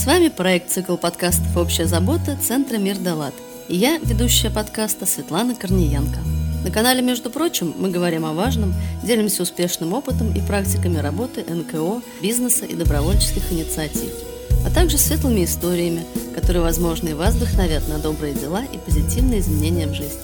С вами проект «Цикл подкастов «Общая забота» Центра «Мир Далат». И я, ведущая подкаста Светлана Корниенко. На канале, между прочим, мы говорим о важном, делимся успешным опытом и практиками работы НКО, бизнеса и добровольческих инициатив, а также светлыми историями, которые, возможно, и вас вдохновят на добрые дела и позитивные изменения в жизни.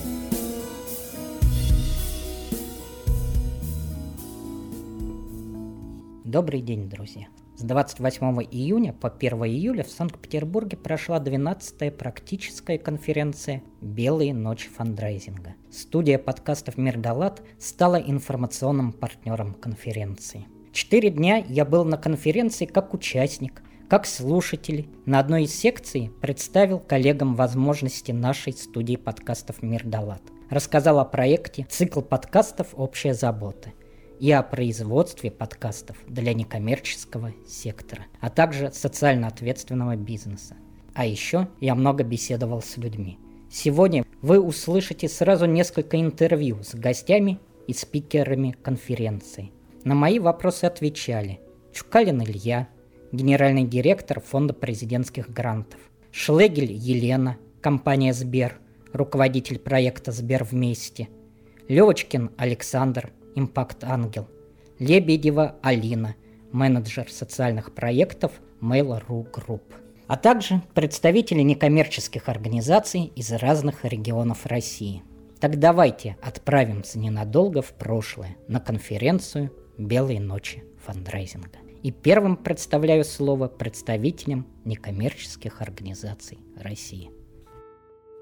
Добрый день, друзья! С 28 июня по 1 июля в Санкт-Петербурге прошла 12-я практическая конференция «Белые ночи фандрайзинга». Студия подкастов «Мирдалат» стала информационным партнером конференции. Четыре дня я был на конференции как участник, как слушатель. На одной из секций представил коллегам возможности нашей студии подкастов «Мирдалат». Рассказал о проекте «Цикл подкастов. Общая забота» и о производстве подкастов для некоммерческого сектора, а также социально ответственного бизнеса. А еще я много беседовал с людьми. Сегодня вы услышите сразу несколько интервью с гостями и спикерами конференции. На мои вопросы отвечали Чукалин Илья, генеральный директор Фонда президентских грантов, Шлегель Елена, компания Сбер, руководитель проекта Сбер вместе, Левочкин Александр, Impact Ангел, Лебедева Алина, менеджер социальных проектов Mail.ru Group, а также представители некоммерческих организаций из разных регионов России. Так давайте отправимся ненадолго в прошлое на конференцию «Белые ночи фандрайзинга». И первым представляю слово представителям некоммерческих организаций России.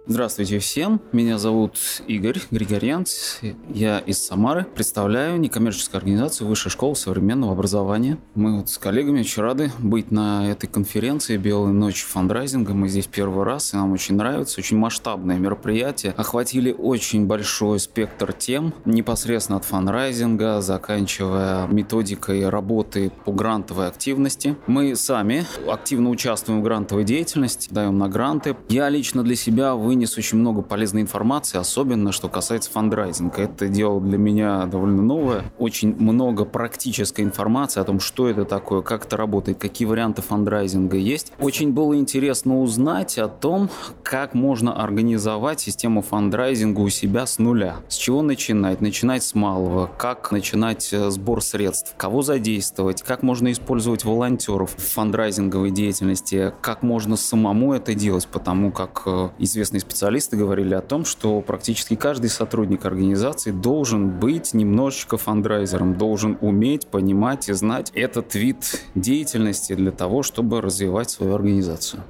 Здравствуйте всем, меня зовут Игорь Григорьянц, я из Самары, представляю некоммерческую организацию Высшая школа современного образования. Мы вот с коллегами очень рады быть на этой конференции «Белая ночь фандрайзинга». Мы здесь первый раз, и нам очень нравится, очень масштабное мероприятие. Охватили очень большой спектр тем, непосредственно от фандрайзинга, заканчивая методикой работы по грантовой активности. Мы сами активно участвуем в грантовой деятельности, даем на гранты. Я лично для себя вы вынес очень много полезной информации, особенно что касается фандрайзинга. Это дело для меня довольно новое. Очень много практической информации о том, что это такое, как это работает, какие варианты фандрайзинга есть. Очень было интересно узнать о том, как можно организовать систему фандрайзинга у себя с нуля. С чего начинать? Начинать с малого. Как начинать э, сбор средств? Кого задействовать? Как можно использовать волонтеров в фандрайзинговой деятельности? Как можно самому это делать? Потому как э, известный специалисты говорили о том, что практически каждый сотрудник организации должен быть немножечко фандрайзером, должен уметь, понимать и знать этот вид деятельности для того, чтобы развивать свою организацию.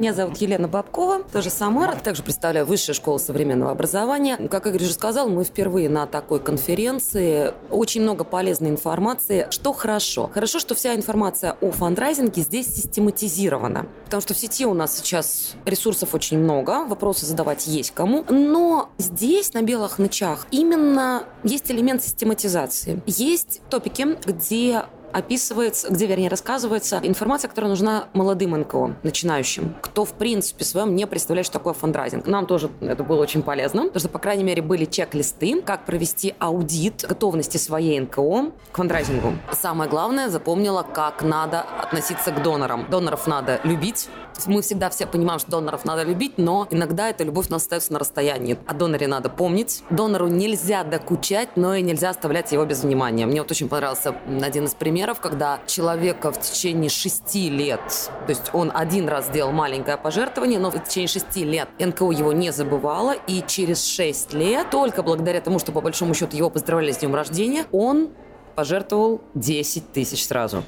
Меня зовут Елена Бабкова, тоже Самара, также представляю Высшую школу современного образования. Как Игорь уже сказал, мы впервые на такой конференции. Очень много полезной информации. Что хорошо? Хорошо, что вся информация о фандрайзинге здесь систематизирована. Потому что в сети у нас сейчас ресурсов очень много, вопросы задавать есть кому. Но здесь, на белых ночах, именно есть элемент систематизации. Есть топики, где описывается, где, вернее, рассказывается информация, которая нужна молодым НКО, начинающим, кто, в принципе, совсем не представляет, что такое фандрайзинг. Нам тоже это было очень полезно, потому что, по крайней мере, были чек-листы, как провести аудит готовности своей НКО к фандрайзингу. Самое главное, запомнила, как надо относиться к донорам. Доноров надо любить, мы всегда все понимаем, что доноров надо любить, но иногда эта любовь у нас остается на расстоянии. О доноре надо помнить. Донору нельзя докучать, но и нельзя оставлять его без внимания. Мне вот очень понравился один из примеров когда человека в течение шести лет, то есть он один раз сделал маленькое пожертвование, но в течение шести лет НКО его не забывала, и через шесть лет, только благодаря тому, что по большому счету его поздравляли с днем рождения, он пожертвовал 10 тысяч сразу.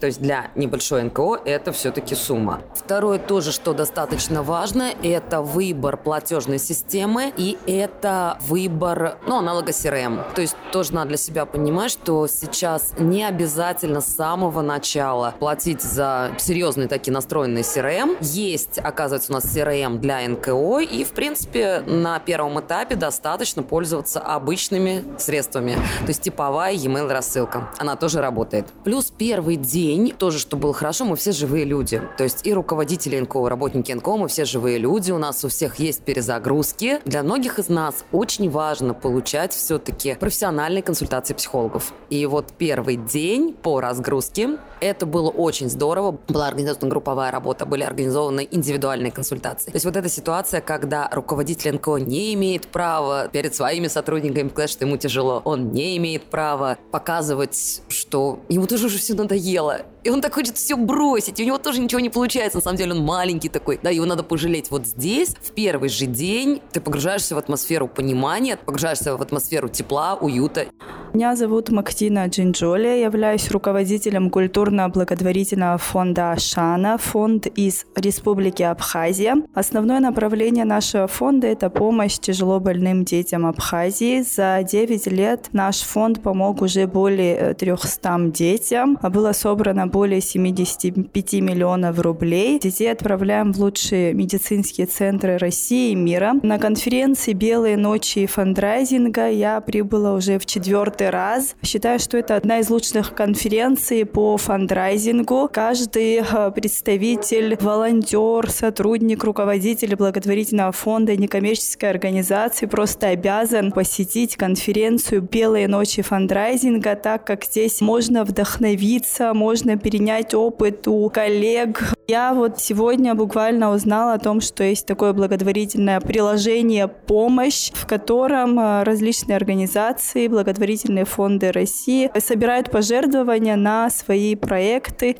То есть для небольшой НКО это все-таки сумма. Второе тоже, что достаточно важно, это выбор платежной системы и это выбор, ну, аналога CRM. То есть тоже надо для себя понимать, что сейчас не обязательно с самого начала платить за серьезные такие настроенные CRM. Есть, оказывается, у нас CRM для НКО, и, в принципе, на первом этапе достаточно пользоваться обычными средствами. То есть типовая e-mail рассылка. Она тоже работает. Плюс первый день день, тоже, что было хорошо, мы все живые люди. То есть и руководители НКО, работники НКО, мы все живые люди, у нас у всех есть перезагрузки. Для многих из нас очень важно получать все-таки профессиональные консультации психологов. И вот первый день по разгрузке, это было очень здорово. Была организована групповая работа, были организованы индивидуальные консультации. То есть вот эта ситуация, когда руководитель НКО не имеет права перед своими сотрудниками сказать, что ему тяжело, он не имеет права показывать, что ему тоже уже все надоело. И он так хочет все бросить, и у него тоже ничего не получается. На самом деле он маленький такой, да, его надо пожалеть. Вот здесь, в первый же день, ты погружаешься в атмосферу понимания, погружаешься в атмосферу тепла, уюта. Меня зовут Мактина Джинджоли, я являюсь руководителем культурно-благотворительного фонда «Ашана», фонд из Республики Абхазия. Основное направление нашего фонда – это помощь тяжело больным детям Абхазии. За 9 лет наш фонд помог уже более 300 детям. Было собрано более 75 миллионов рублей. Детей отправляем в лучшие медицинские центры России и мира. На конференции «Белые ночи фандрайзинга» я прибыла уже в четвертый раз. Считаю, что это одна из лучших конференций по фандрайзингу. Каждый э, представитель, волонтер, сотрудник, руководитель благотворительного фонда, некоммерческой организации просто обязан посетить конференцию «Белые ночи фандрайзинга», так как здесь можно вдохновиться, можно перенять опыт у коллег. Я вот сегодня буквально узнала о том, что есть такое благотворительное приложение «Помощь», в котором э, различные организации, благотворительные фонды России собирают пожертвования на свои проекты.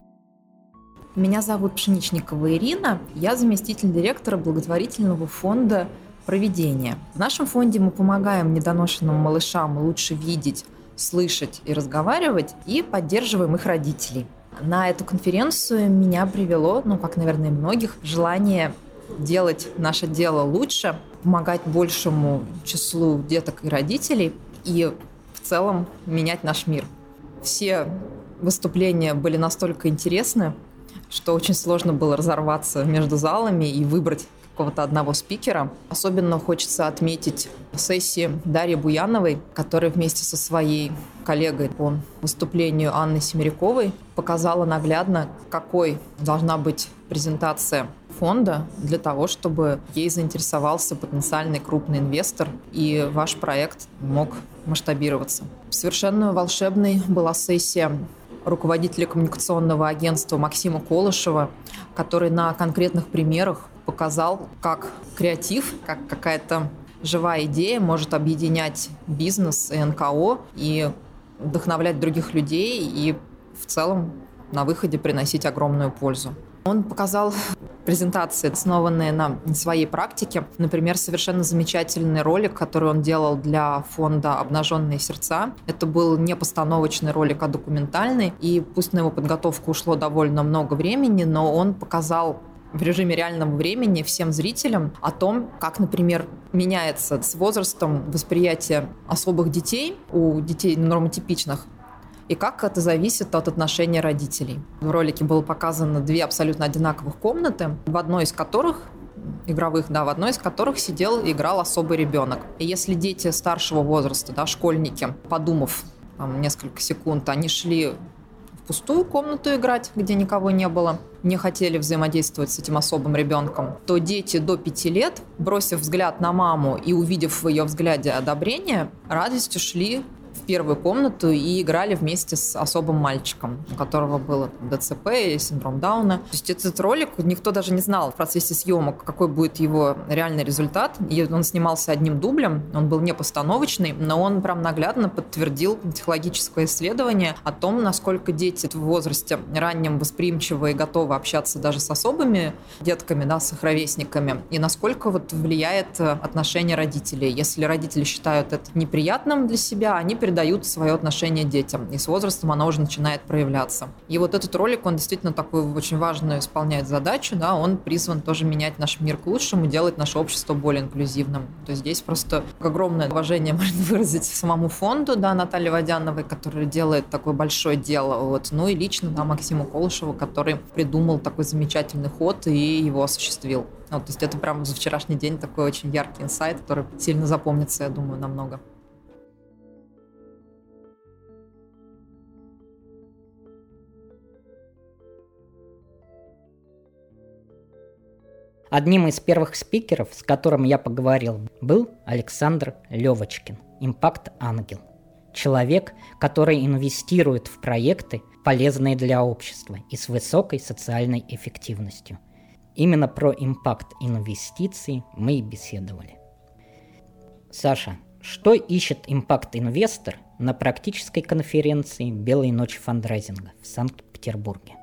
Меня зовут Пшеничникова Ирина. Я заместитель директора благотворительного фонда «Проведение». В нашем фонде мы помогаем недоношенным малышам лучше видеть, слышать и разговаривать, и поддерживаем их родителей. На эту конференцию меня привело, ну, как, наверное, многих, желание делать наше дело лучше, помогать большему числу деток и родителей и в целом менять наш мир. Все выступления были настолько интересны, что очень сложно было разорваться между залами и выбрать какого-то одного спикера. Особенно хочется отметить сессии Дарьи Буяновой, которая вместе со своей коллегой по выступлению Анны Семеряковой показала наглядно, какой должна быть презентация фонда для того, чтобы ей заинтересовался потенциальный крупный инвестор и ваш проект мог масштабироваться. Совершенно волшебной была сессия руководителя коммуникационного агентства Максима Колышева, который на конкретных примерах показал, как креатив, как какая-то живая идея может объединять бизнес и НКО и вдохновлять других людей и в целом на выходе приносить огромную пользу. Он показал презентации, основанные на своей практике. Например, совершенно замечательный ролик, который он делал для фонда «Обнаженные сердца». Это был не постановочный ролик, а документальный. И пусть на его подготовку ушло довольно много времени, но он показал в режиме реального времени всем зрителям о том, как, например, меняется с возрастом восприятие особых детей у детей нормотипичных и как это зависит от отношения родителей. В ролике было показано две абсолютно одинаковых комнаты, в одной из которых игровых, да, в одной из которых сидел и играл особый ребенок. И если дети старшего возраста, да, школьники, подумав там, несколько секунд, они шли пустую комнату играть, где никого не было, не хотели взаимодействовать с этим особым ребенком, то дети до пяти лет, бросив взгляд на маму и увидев в ее взгляде одобрение, радостью шли первую комнату и играли вместе с особым мальчиком, у которого было ДЦП и синдром Дауна. То есть этот ролик никто даже не знал в процессе съемок, какой будет его реальный результат. И он снимался одним дублем, он был не постановочный, но он прям наглядно подтвердил психологическое исследование о том, насколько дети в возрасте раннем восприимчивы и готовы общаться даже с особыми детками, да, с их ровесниками, и насколько вот влияет отношение родителей. Если родители считают это неприятным для себя, они передают передают свое отношение детям. И с возрастом оно уже начинает проявляться. И вот этот ролик, он действительно такую очень важную исполняет задачу, да, он призван тоже менять наш мир к лучшему, делать наше общество более инклюзивным. То есть здесь просто огромное уважение можно выразить самому фонду, да, Наталье Водяновой, который делает такое большое дело, вот, ну и лично, да, Максиму Колышеву, который придумал такой замечательный ход и его осуществил. Вот, то есть это прям за вчерашний день такой очень яркий инсайт, который сильно запомнится, я думаю, намного. Одним из первых спикеров, с которым я поговорил, был Александр Левочкин, импакт-ангел. Человек, который инвестирует в проекты, полезные для общества и с высокой социальной эффективностью. Именно про импакт инвестиций мы и беседовали. Саша, что ищет импакт-инвестор на практической конференции «Белые ночи фандрайзинга» в Санкт-Петербурге?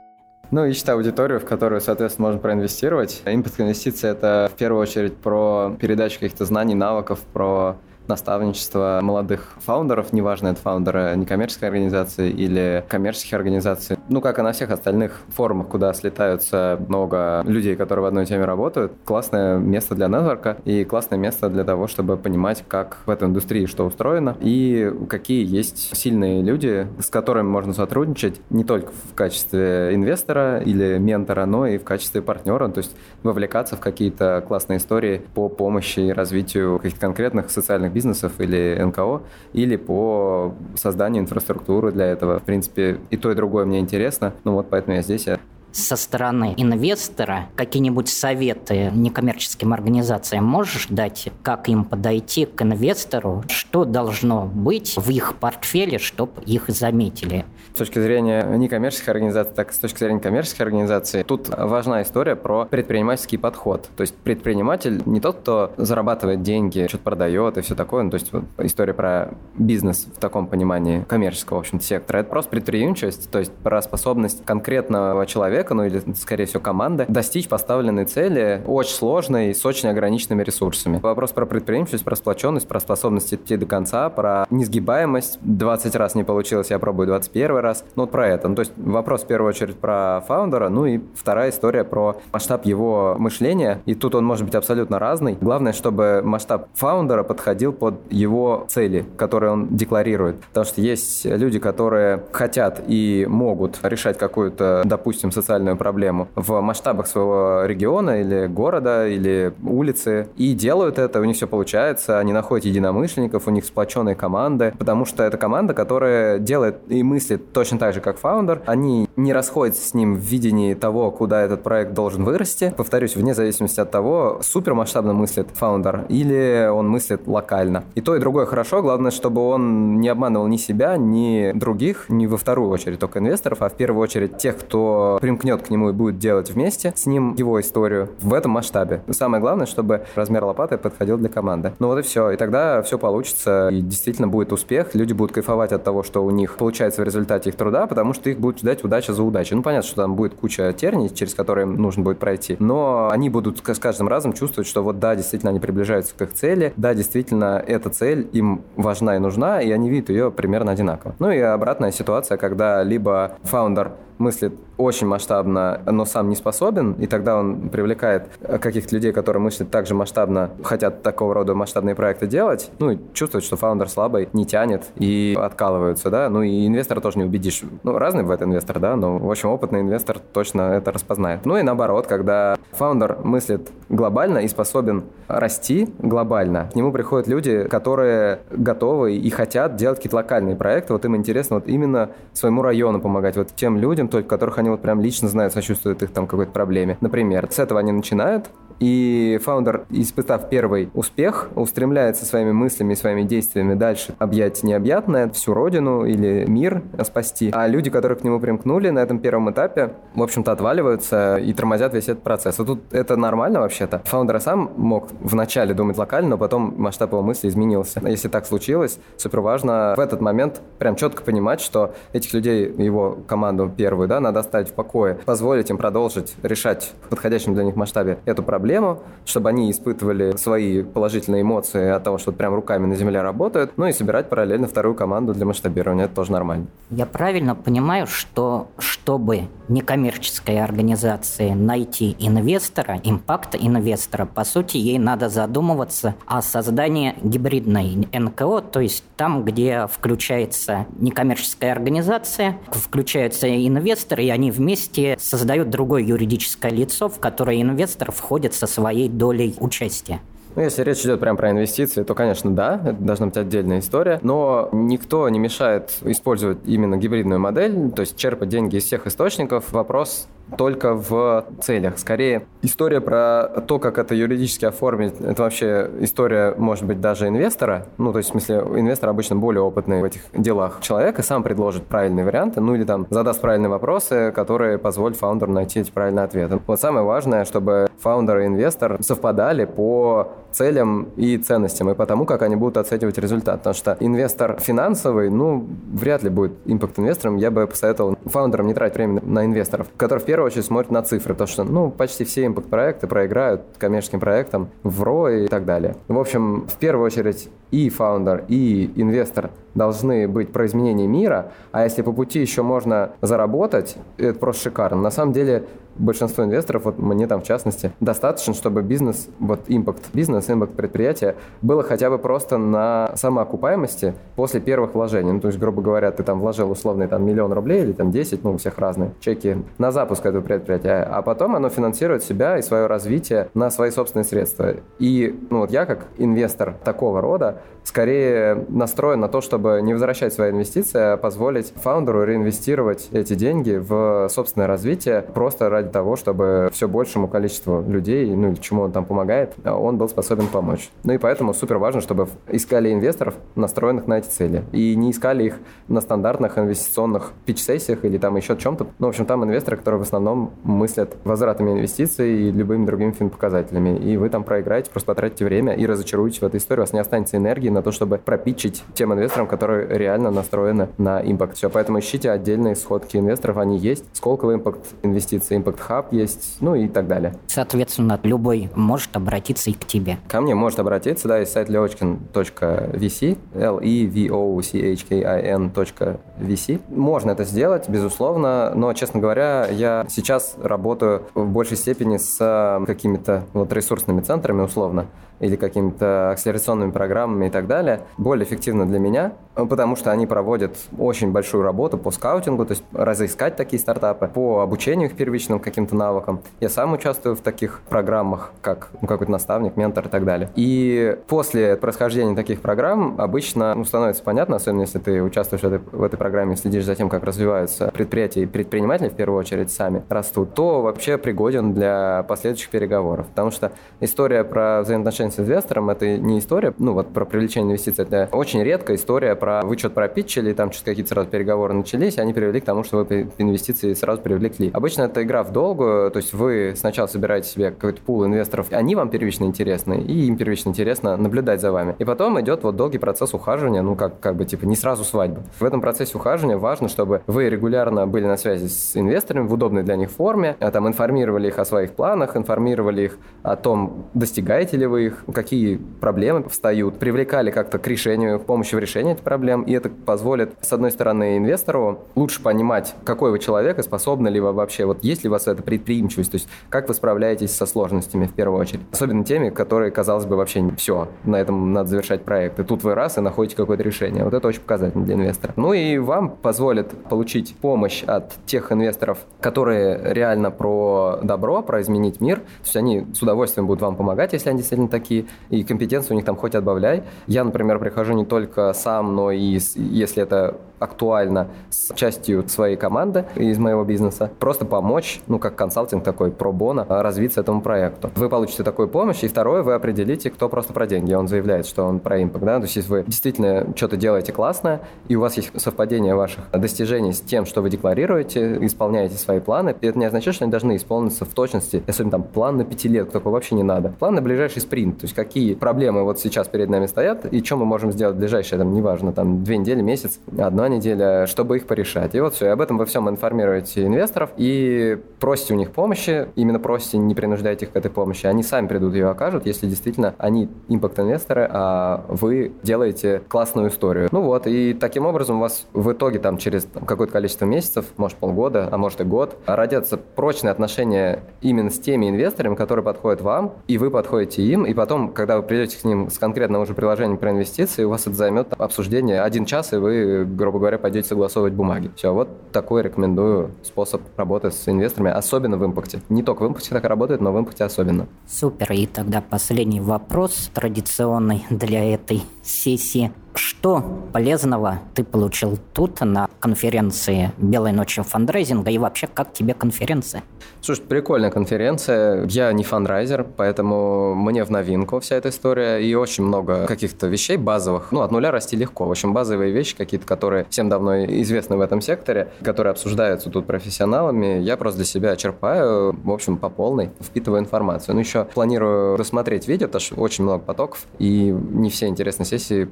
Ну, ищет аудиторию, в которую, соответственно, можно проинвестировать. Импакт инвестиции – это в первую очередь про передачу каких-то знаний, навыков, про наставничество молодых фаундеров, неважно, это фаундеры некоммерческой организации или коммерческих организаций. Ну, как и на всех остальных форумах, куда слетаются много людей, которые в одной теме работают. Классное место для нетворка и классное место для того, чтобы понимать, как в этой индустрии что устроено и какие есть сильные люди, с которыми можно сотрудничать не только в качестве инвестора или ментора, но и в качестве партнера, то есть вовлекаться в какие-то классные истории по помощи и развитию каких-то конкретных социальных бизнесов или НКО, или по созданию инфраструктуры для этого. В принципе, и то, и другое мне интересно. Ну вот поэтому я здесь со стороны инвестора какие-нибудь советы некоммерческим организациям можешь дать, как им подойти к инвестору, что должно быть в их портфеле, чтобы их заметили? С точки зрения некоммерческих организаций, так и с точки зрения коммерческих организаций, тут важна история про предпринимательский подход. То есть предприниматель не тот, кто зарабатывает деньги, что-то продает и все такое. Ну, то есть вот, история про бизнес в таком понимании коммерческого, в общем-то, сектора. Это просто предприимчивость, то есть про способность конкретного человека человека, ну или, скорее всего, команды, достичь поставленной цели очень сложной, с очень ограниченными ресурсами. Вопрос про предприимчивость, про сплоченность, про способность идти до конца, про несгибаемость. 20 раз не получилось, я пробую 21 раз. Ну вот про это. Ну, то есть вопрос в первую очередь про фаундера, ну и вторая история про масштаб его мышления. И тут он может быть абсолютно разный. Главное, чтобы масштаб фаундера подходил под его цели, которые он декларирует. Потому что есть люди, которые хотят и могут решать какую-то, допустим, социальную социальную проблему в масштабах своего региона или города, или улицы, и делают это, у них все получается, они находят единомышленников, у них сплоченные команды, потому что это команда, которая делает и мыслит точно так же, как фаундер, они не расходятся с ним в видении того, куда этот проект должен вырасти, повторюсь, вне зависимости от того, супер масштабно мыслит фаундер или он мыслит локально. И то, и другое хорошо, главное, чтобы он не обманывал ни себя, ни других, не во вторую очередь только инвесторов, а в первую очередь тех, кто примкнет примкнет к нему и будет делать вместе с ним его историю в этом масштабе. Самое главное, чтобы размер лопаты подходил для команды. Ну вот и все. И тогда все получится, и действительно будет успех. Люди будут кайфовать от того, что у них получается в результате их труда, потому что их будет ждать удача за удачей. Ну понятно, что там будет куча терний, через которые им нужно будет пройти, но они будут с каждым разом чувствовать, что вот да, действительно они приближаются к их цели, да, действительно эта цель им важна и нужна, и они видят ее примерно одинаково. Ну и обратная ситуация, когда либо фаундер мыслит очень масштабно, но сам не способен, и тогда он привлекает каких-то людей, которые мыслят также масштабно, хотят такого рода масштабные проекты делать, ну и чувствуют, что фаундер слабый, не тянет и откалываются, да, ну и инвестора тоже не убедишь. Ну, разный бывает инвестор, да, но, в общем, опытный инвестор точно это распознает. Ну и наоборот, когда фаундер мыслит глобально и способен расти глобально, к нему приходят люди, которые готовы и хотят делать какие-то локальные проекты, вот им интересно вот именно своему району помогать, вот тем людям, только которых они вот прям лично знают, сочувствуют их там какой-то проблеме. Например, с этого они начинают, и фаундер, испытав первый успех, устремляется своими мыслями и своими действиями дальше объять необъятное, всю родину или мир спасти. А люди, которые к нему примкнули на этом первом этапе, в общем-то, отваливаются и тормозят весь этот процесс. А тут это нормально вообще-то. Фаундер сам мог вначале думать локально, но потом масштаб его мысли изменился. Если так случилось, супер важно в этот момент прям четко понимать, что этих людей, его команду первую, да, надо оставить в покое, позволить им продолжить решать в подходящем для них масштабе эту проблему, проблему, чтобы они испытывали свои положительные эмоции от того, что прям руками на земле работают, ну и собирать параллельно вторую команду для масштабирования. Это тоже нормально. Я правильно понимаю, что чтобы некоммерческой организации найти инвестора, импакт инвестора, по сути, ей надо задумываться о создании гибридной НКО, то есть там, где включается некоммерческая организация, включаются инвесторы, и они вместе создают другое юридическое лицо, в которое инвестор входит со своей долей участия. Ну, если речь идет прямо про инвестиции, то, конечно, да, это должна быть отдельная история, но никто не мешает использовать именно гибридную модель, то есть черпать деньги из всех источников. Вопрос только в целях. Скорее, история про то, как это юридически оформить, это вообще история, может быть, даже инвестора. Ну, то есть, в смысле, инвестор обычно более опытный в этих делах. Человек и сам предложит правильные варианты, ну или там задаст правильные вопросы, которые позволят фаундеру найти эти правильные ответы. Вот самое важное, чтобы фаундер и инвестор совпадали по целям и ценностям, и по тому, как они будут оценивать результат. Потому что инвестор финансовый, ну, вряд ли будет импакт-инвестором. Я бы посоветовал фаундерам не тратить время на инвесторов, которые в первую очередь смотрят на цифры, потому что, ну, почти все импакт-проекты проиграют коммерческим проектам в ROI и так далее. В общем, в первую очередь и фаундер, и инвестор должны быть про изменение мира, а если по пути еще можно заработать, это просто шикарно. На самом деле большинство инвесторов, вот мне там в частности, достаточно, чтобы бизнес, вот импакт бизнес, импакт предприятия было хотя бы просто на самоокупаемости после первых вложений. Ну, то есть, грубо говоря, ты там вложил условный там миллион рублей или там 10, ну, у всех разные чеки на запуск этого предприятия, а потом оно финансирует себя и свое развитие на свои собственные средства. И, ну, вот я как инвестор такого рода скорее настроен на то, чтобы не возвращать свои инвестиции, а позволить фаундеру реинвестировать эти деньги в собственное развитие просто ради того, чтобы все большему количеству людей, ну чему он там помогает, он был способен помочь. Ну и поэтому супер важно, чтобы искали инвесторов, настроенных на эти цели. И не искали их на стандартных инвестиционных пич-сессиях или там еще чем-то. Ну, в общем, там инвесторы, которые в основном мыслят возвратами инвестиций и любыми другими финпоказателями. И вы там проиграете, просто потратите время и разочаруете в этой истории. У вас не останется энергии на то, чтобы пропичить тем инвесторам, которые реально настроены на импакт. Все, поэтому ищите отдельные сходки инвесторов, они есть. Сколько импакт инвестиций, импакт хаб есть, ну и так далее. Соответственно, любой может обратиться и к тебе. Ко мне может обратиться, да, есть сайт levочкин.vc, l e v o c h k i n.vc. Можно это сделать, безусловно, но, честно говоря, я сейчас работаю в большей степени с какими-то вот ресурсными центрами, условно, или какими-то акселерационными программами и так далее, более эффективно для меня, потому что они проводят очень большую работу по скаутингу, то есть разыскать такие стартапы, по обучению их первичным каким-то навыкам. Я сам участвую в таких программах, как ну, какой-то наставник, ментор и так далее. И после происхождения таких программ обычно ну, становится понятно, особенно если ты участвуешь в этой, в этой программе, следишь за тем, как развиваются предприятия и предприниматели, в первую очередь, сами растут, то вообще пригоден для последующих переговоров. Потому что история про взаимоотношения с инвестором это не история, ну вот про привлечение инвестиций, это очень редкая история про вы что-то пропитчили, там что-то какие-то сразу переговоры начались, и они привели к тому, что вы инвестиции сразу привлекли. Обычно это игра в долгую, то есть вы сначала собираете себе какой-то пул инвесторов, они вам первично интересны, и им первично интересно наблюдать за вами. И потом идет вот долгий процесс ухаживания, ну как, как бы типа не сразу свадьба. В этом процессе ухаживания важно, чтобы вы регулярно были на связи с инвесторами в удобной для них форме, а там информировали их о своих планах, информировали их о том, достигаете ли вы их, какие проблемы встают, привлекали как-то к решению, к помощи в решении этих проблем, и это позволит, с одной стороны, инвестору лучше понимать, какой вы человек и способны ли вы вообще, вот есть ли у вас эта предприимчивость, то есть как вы справляетесь со сложностями в первую очередь. Особенно теми, которые, казалось бы, вообще все, на этом надо завершать проект. И тут вы раз и находите какое-то решение. Вот это очень показательно для инвестора. Ну и вам позволит получить помощь от тех инвесторов, которые реально про добро, про изменить мир. То есть они с удовольствием будут вам помогать, если они действительно такие и компетенции у них там хоть отбавляй. Я, например, прихожу не только сам, но и если это актуально с частью своей команды из моего бизнеса, просто помочь, ну, как консалтинг такой, про бона, развиться этому проекту. Вы получите такую помощь, и второе, вы определите, кто просто про деньги. Он заявляет, что он про импакт, да, то есть если вы действительно что-то делаете классное, и у вас есть совпадение ваших достижений с тем, что вы декларируете, исполняете свои планы, это не означает, что они должны исполниться в точности, особенно там план на пяти лет, такого вообще не надо. План на ближайший спринт, то есть какие проблемы вот сейчас перед нами стоят, и что мы можем сделать в ближайшие, там, неважно, там, две недели, месяц, одна неделя, чтобы их порешать. И вот все, и об этом во всем информируете инвесторов и просите у них помощи, именно просите, не принуждайте их к этой помощи, они сами придут ее окажут, если действительно они импакт-инвесторы, а вы делаете классную историю. Ну вот, и таким образом у вас в итоге там через какое-то количество месяцев, может полгода, а может и год, родятся прочные отношения именно с теми инвесторами, которые подходят вам, и вы подходите им, и потом, когда вы придете к ним с конкретным уже приложением про инвестиции, у вас это займет обсуждение один час, и вы, грубо говоря, пойдете согласовывать бумаги. Все, вот такой рекомендую способ работы с инвесторами, особенно в импакте. Не только в импакте так работает, но в импакте особенно. Супер. И тогда последний вопрос, традиционный для этой сессии. Что полезного ты получил тут на конференции «Белой ночи фандрайзинга» и вообще как тебе конференция? Слушай, прикольная конференция. Я не фандрайзер, поэтому мне в новинку вся эта история. И очень много каких-то вещей базовых. Ну, от нуля расти легко. В общем, базовые вещи какие-то, которые всем давно известны в этом секторе, которые обсуждаются тут профессионалами, я просто для себя черпаю, в общем, по полной, впитываю информацию. Ну, еще планирую досмотреть видео, потому что очень много потоков, и не все интересные сессии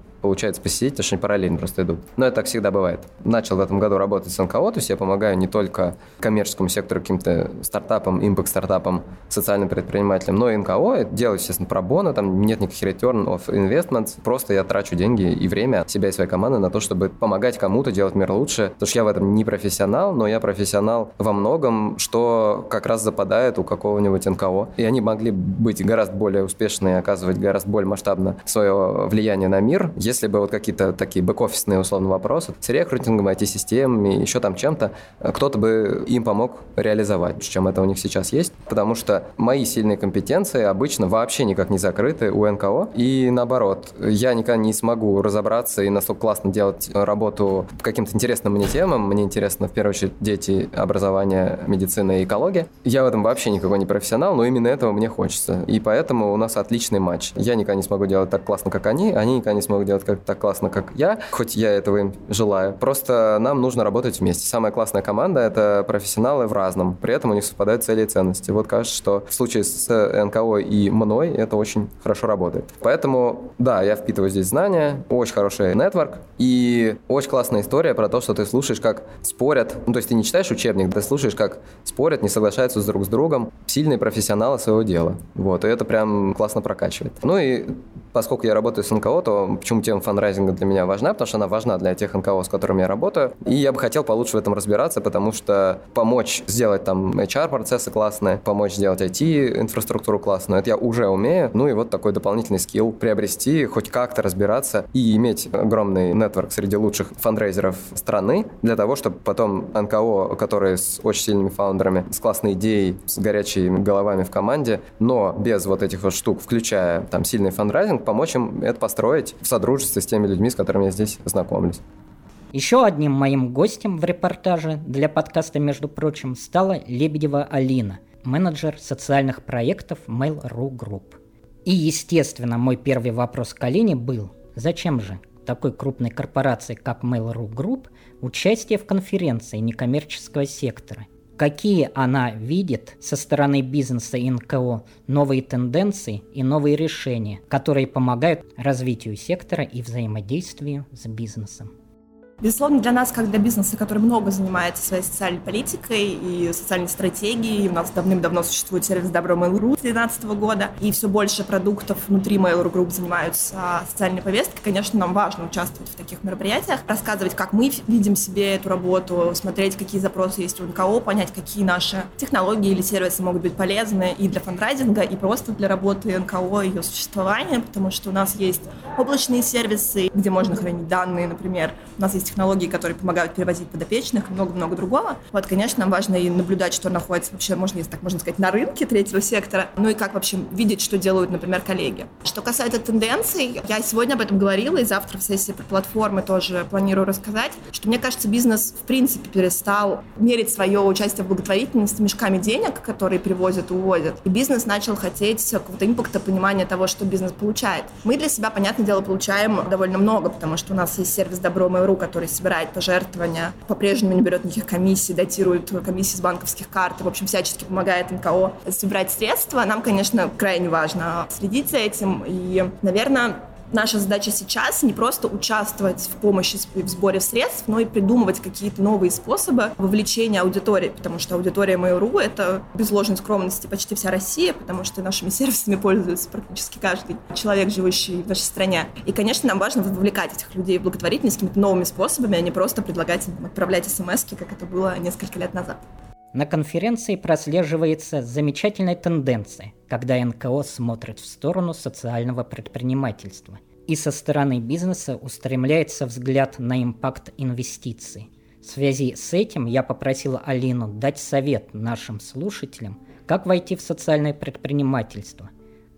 получается посетить, потому что они параллельно просто идут. Но это так всегда бывает. Начал в этом году работать с НКО, то есть я помогаю не только коммерческому сектору, каким-то стартапам, импакт-стартапам, социальным предпринимателям, но и НКО. Это делаю, естественно, пробона, там нет никаких return of investments, просто я трачу деньги и время себя и своей команды на то, чтобы помогать кому-то делать мир лучше, потому что я в этом не профессионал, но я профессионал во многом, что как раз западает у какого-нибудь НКО. И они могли быть гораздо более успешны и оказывать гораздо более масштабно свое влияние на мир, если бы вот какие-то такие бэк-офисные условно вопросы с рекрутингом, IT-системами, еще там чем-то, кто-то бы им помог реализовать, чем это у них сейчас есть, потому что мои сильные компетенции обычно вообще никак не закрыты у НКО, и наоборот, я никогда не смогу разобраться и настолько классно делать работу по каким-то интересным мне темам, мне интересно в первую очередь дети, образование, медицина и экология. Я в этом вообще никакой не профессионал, но именно этого мне хочется, и поэтому у нас отличный матч. Я никогда не смогу делать так классно, как они, они никогда не смогут делать как так классно, как я, хоть я этого им желаю. Просто нам нужно работать вместе. Самая классная команда — это профессионалы в разном. При этом у них совпадают цели и ценности. Вот кажется, что в случае с НКО и мной это очень хорошо работает. Поэтому, да, я впитываю здесь знания, очень хороший нетворк и очень классная история про то, что ты слушаешь, как спорят. Ну, то есть ты не читаешь учебник, ты слушаешь, как спорят, не соглашаются друг с другом сильные профессионалы своего дела. Вот, и это прям классно прокачивает. Ну и поскольку я работаю с НКО, то почему тема фандрайзинга для меня важна? Потому что она важна для тех НКО, с которыми я работаю. И я бы хотел получше в этом разбираться, потому что помочь сделать там HR-процессы классные, помочь сделать IT-инфраструктуру классную, это я уже умею. Ну и вот такой дополнительный скилл приобрести, хоть как-то разбираться и иметь огромный нетворк среди лучших фандрейзеров страны для того, чтобы потом НКО, которые с очень сильными фаундерами, с классной идеей, с горячими головами в команде, но без вот этих вот штук, включая там сильный фандрайзинг, помочь им это построить в содружестве с теми людьми, с которыми я здесь знакомлюсь. Еще одним моим гостем в репортаже для подкаста, между прочим, стала Лебедева Алина, менеджер социальных проектов Mail.ru Group. И, естественно, мой первый вопрос к Алине был, зачем же такой крупной корпорации, как Mail.ru Group, участие в конференции некоммерческого сектора? Какие она видит со стороны бизнеса и НКО новые тенденции и новые решения, которые помогают развитию сектора и взаимодействию с бизнесом? Безусловно, для нас, как для бизнеса, который много занимается своей социальной политикой и социальной стратегией, у нас давным-давно существует сервис Добро Mail.ru с 2012 года, и все больше продуктов внутри Mail.ru Group занимаются социальной повесткой, конечно, нам важно участвовать в таких мероприятиях, рассказывать, как мы видим себе эту работу, смотреть, какие запросы есть у НКО, понять, какие наши технологии или сервисы могут быть полезны и для фандрайзинга, и просто для работы НКО и ее существования, потому что у нас есть облачные сервисы, где можно хранить данные, например. У нас есть технологии, которые помогают перевозить подопечных и много-много другого. Вот, конечно, нам важно и наблюдать, что находится вообще, можно, если так можно сказать, на рынке третьего сектора, ну и как вообще видеть, что делают, например, коллеги. Что касается тенденций, я сегодня об этом говорила, и завтра в сессии про платформы тоже планирую рассказать, что мне кажется, бизнес в принципе перестал мерить свое участие в благотворительности мешками денег, которые привозят и увозят. И бизнес начал хотеть какого-то импакта, понимания того, что бизнес получает. Мы для себя, понятное дело, получаем довольно много, потому что у нас есть сервис Добро.Mail.ru, который который собирает пожертвования, по-прежнему не берет никаких комиссий, датирует комиссии с банковских карт, в общем, всячески помогает НКО собирать средства. Нам, конечно, крайне важно следить за этим, и, наверное, наша задача сейчас не просто участвовать в помощи в сборе средств, но и придумывать какие-то новые способы вовлечения аудитории, потому что аудитория Mail.ru — это без ложной скромности почти вся Россия, потому что нашими сервисами пользуется практически каждый человек, живущий в нашей стране. И, конечно, нам важно вовлекать этих людей в благотворительность какими-то новыми способами, а не просто предлагать им отправлять смс как это было несколько лет назад. На конференции прослеживается замечательная тенденция, когда НКО смотрит в сторону социального предпринимательства. И со стороны бизнеса устремляется взгляд на импакт инвестиций. В связи с этим я попросил Алину дать совет нашим слушателям, как войти в социальное предпринимательство,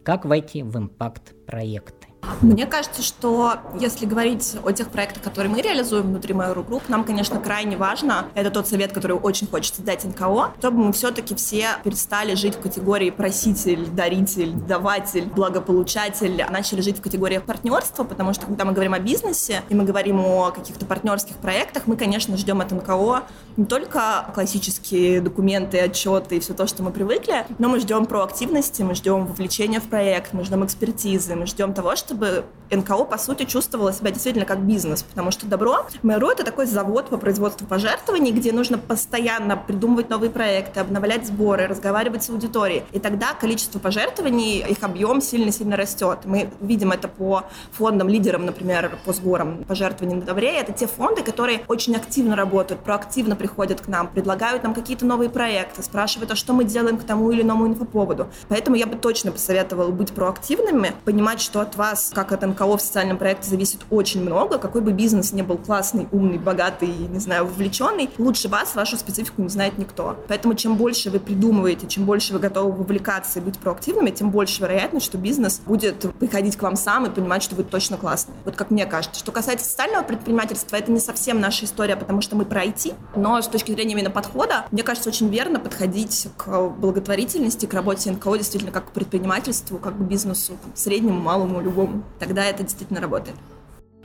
как войти в импакт-проекты. Мне кажется, что если говорить о тех проектах, которые мы реализуем внутри Mail.ru Group, нам, конечно, крайне важно, это тот совет, который очень хочется дать НКО, чтобы мы все-таки все перестали жить в категории проситель, даритель, даватель, благополучатель, а начали жить в категории партнерства, потому что когда мы говорим о бизнесе и мы говорим о каких-то партнерских проектах, мы, конечно, ждем от НКО не только классические документы, отчеты и все то, что мы привыкли, но мы ждем проактивности, мы ждем вовлечения в проект, мы ждем экспертизы, мы ждем того, чтобы НКО, по сути, чувствовало себя действительно как бизнес, потому что добро, МРУ — это такой завод по производству пожертвований, где нужно постоянно придумывать новые проекты, обновлять сборы, разговаривать с аудиторией. И тогда количество пожертвований, их объем сильно-сильно растет. Мы видим это по фондам, лидерам, например, по сборам пожертвований на добре. Это те фонды, которые очень активно работают, проактивно приходят к нам, предлагают нам какие-то новые проекты, спрашивают, а что мы делаем к тому или иному инфоповоду. Поэтому я бы точно посоветовала быть проактивными, понимать, что от вас, как от НКО, в социальном проекте зависит очень много. Какой бы бизнес не был классный, умный, богатый, не знаю, вовлеченный, лучше вас вашу специфику не знает никто. Поэтому чем больше вы придумываете, чем больше вы готовы вовлекаться и быть проактивными, тем больше вероятность, что бизнес будет приходить к вам сам и понимать, что вы точно классный. Вот как мне кажется. Что касается социального предпринимательства, это не совсем наша история, потому что мы про IT, но с точки зрения именно подхода, мне кажется, очень верно подходить к благотворительности, к работе НКО действительно как к предпринимательству, как к бизнесу, среднему, малому, любому. Тогда это действительно работает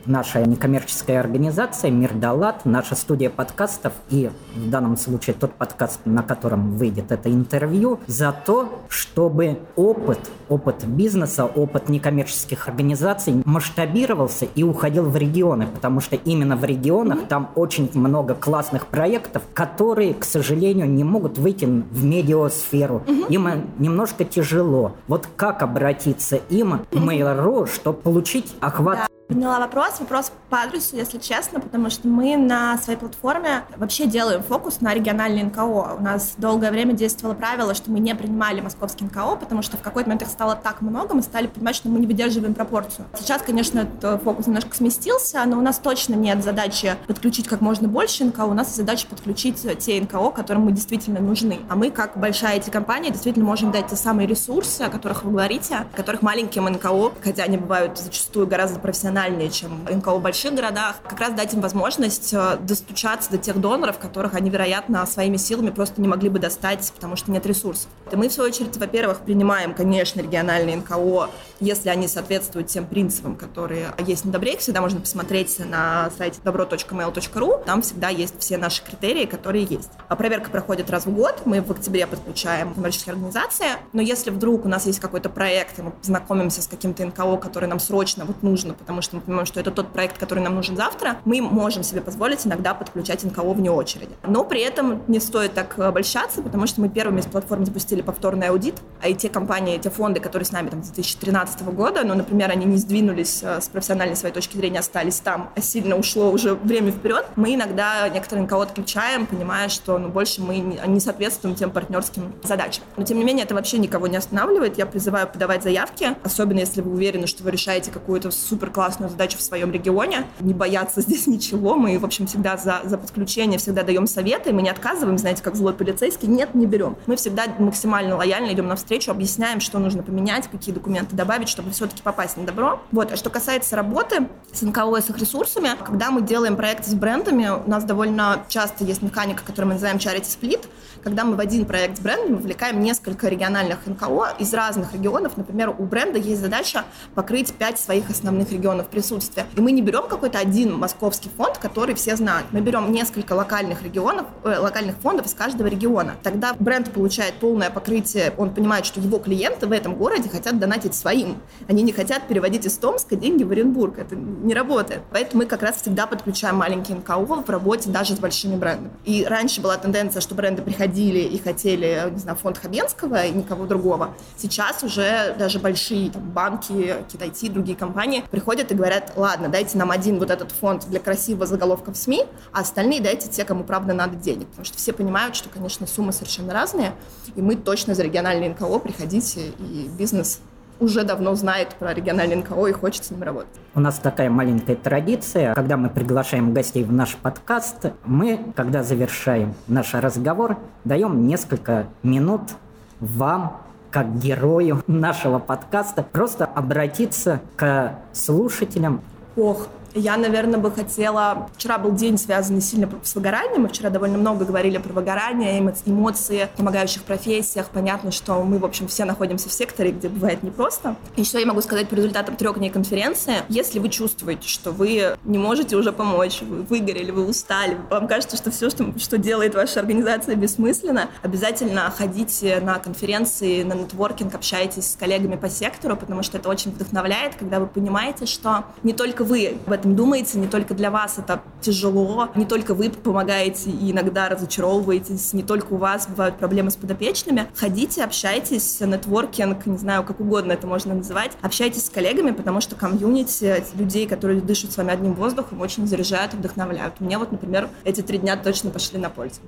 наша некоммерческая организация «Мир Далат», наша студия подкастов и в данном случае тот подкаст, на котором выйдет это интервью, за то, чтобы опыт, опыт бизнеса, опыт некоммерческих организаций масштабировался и уходил в регионы, потому что именно в регионах там очень много классных проектов, которые, к сожалению, не могут выйти в медиасферу. Им немножко тяжело. Вот как обратиться им Mail.ru, чтобы получить охват Поняла вопрос. Вопрос по адресу, если честно, потому что мы на своей платформе вообще делаем фокус на региональные НКО. У нас долгое время действовало правило, что мы не принимали московские НКО, потому что в какой-то момент их стало так много, мы стали понимать, что мы не выдерживаем пропорцию. Сейчас, конечно, этот фокус немножко сместился, но у нас точно нет задачи подключить как можно больше НКО, у нас задача подключить те НКО, которым мы действительно нужны. А мы, как большая IT-компания, действительно можем дать те самые ресурсы, о которых вы говорите, о которых маленьким НКО, хотя они бывают зачастую гораздо профессиональнее, профессиональнее, чем НКО в больших городах, как раз дать им возможность э, достучаться до тех доноров, которых они, вероятно, своими силами просто не могли бы достать, потому что нет ресурсов. И мы, в свою очередь, во-первых, принимаем, конечно, региональные НКО, если они соответствуют тем принципам, которые есть на Добре. Всегда можно посмотреть на сайте добро.mail.ru, там всегда есть все наши критерии, которые есть. А проверка проходит раз в год, мы в октябре подключаем коммерческие организации, но если вдруг у нас есть какой-то проект, и мы знакомимся с каким-то НКО, который нам срочно вот нужно, потому что что мы понимаем, что это тот проект, который нам нужен завтра, мы можем себе позволить иногда подключать НКО вне очереди. Но при этом не стоит так обольщаться, потому что мы первыми с платформы запустили повторный аудит, а и те компании, те фонды, которые с нами там с 2013 года, ну, например, они не сдвинулись э, с профессиональной своей точки зрения, остались там, а сильно ушло уже время вперед, мы иногда некоторые НКО отключаем, понимая, что ну, больше мы не соответствуем тем партнерским задачам. Но, тем не менее, это вообще никого не останавливает. Я призываю подавать заявки, особенно если вы уверены, что вы решаете какую-то супер классную классную задачу в своем регионе, не бояться здесь ничего. Мы, в общем, всегда за, за подключение, всегда даем советы, мы не отказываем, знаете, как злой полицейский, нет, не берем. Мы всегда максимально лояльно идем навстречу, объясняем, что нужно поменять, какие документы добавить, чтобы все-таки попасть на добро. Вот, а что касается работы с НКО и с их ресурсами, когда мы делаем проекты с брендами, у нас довольно часто есть механика, которую мы называем charity split, когда мы в один проект с брендом вовлекаем несколько региональных НКО из разных регионов. Например, у бренда есть задача покрыть пять своих основных регионов присутствия. И мы не берем какой-то один московский фонд, который все знают. Мы берем несколько локальных регионов, э, локальных фондов из каждого региона. Тогда бренд получает полное покрытие, он понимает, что его клиенты в этом городе хотят донатить своим. Они не хотят переводить из Томска деньги в Оренбург. Это не работает. Поэтому мы как раз всегда подключаем маленькие НКО в работе даже с большими брендами. И раньше была тенденция, что бренды приходили ходили и хотели, не знаю, фонд Хабенского и никого другого. Сейчас уже даже большие там, банки, китайцы, другие компании приходят и говорят, ладно, дайте нам один вот этот фонд для красивого заголовка в СМИ, а остальные дайте те, кому правда надо денег. Потому что все понимают, что, конечно, суммы совершенно разные, и мы точно за региональные НКО приходите, и бизнес уже давно знает про региональный НКО и хочет с ним работать. У нас такая маленькая традиция, когда мы приглашаем гостей в наш подкаст, мы, когда завершаем наш разговор, даем несколько минут вам как герою нашего подкаста, просто обратиться к слушателям. Ох, я, наверное, бы хотела... Вчера был день, связанный сильно с выгоранием. Мы вчера довольно много говорили про выгорание, эмоции помогающих профессиях. Понятно, что мы, в общем, все находимся в секторе, где бывает непросто. И что я могу сказать по результатам трех дней конференции? Если вы чувствуете, что вы не можете уже помочь, вы выгорели, вы устали, вам кажется, что все, что, что делает ваша организация, бессмысленно, обязательно ходите на конференции, на нетворкинг, общайтесь с коллегами по сектору, потому что это очень вдохновляет, когда вы понимаете, что не только вы в этом думаете, не только для вас это тяжело, не только вы помогаете и иногда разочаровываетесь, не только у вас бывают проблемы с подопечными. Ходите, общайтесь, нетворкинг, не знаю, как угодно это можно называть, общайтесь с коллегами, потому что комьюнити людей, которые дышат с вами одним воздухом, очень заряжают вдохновляют. Мне вот, например, эти три дня точно пошли на пользу.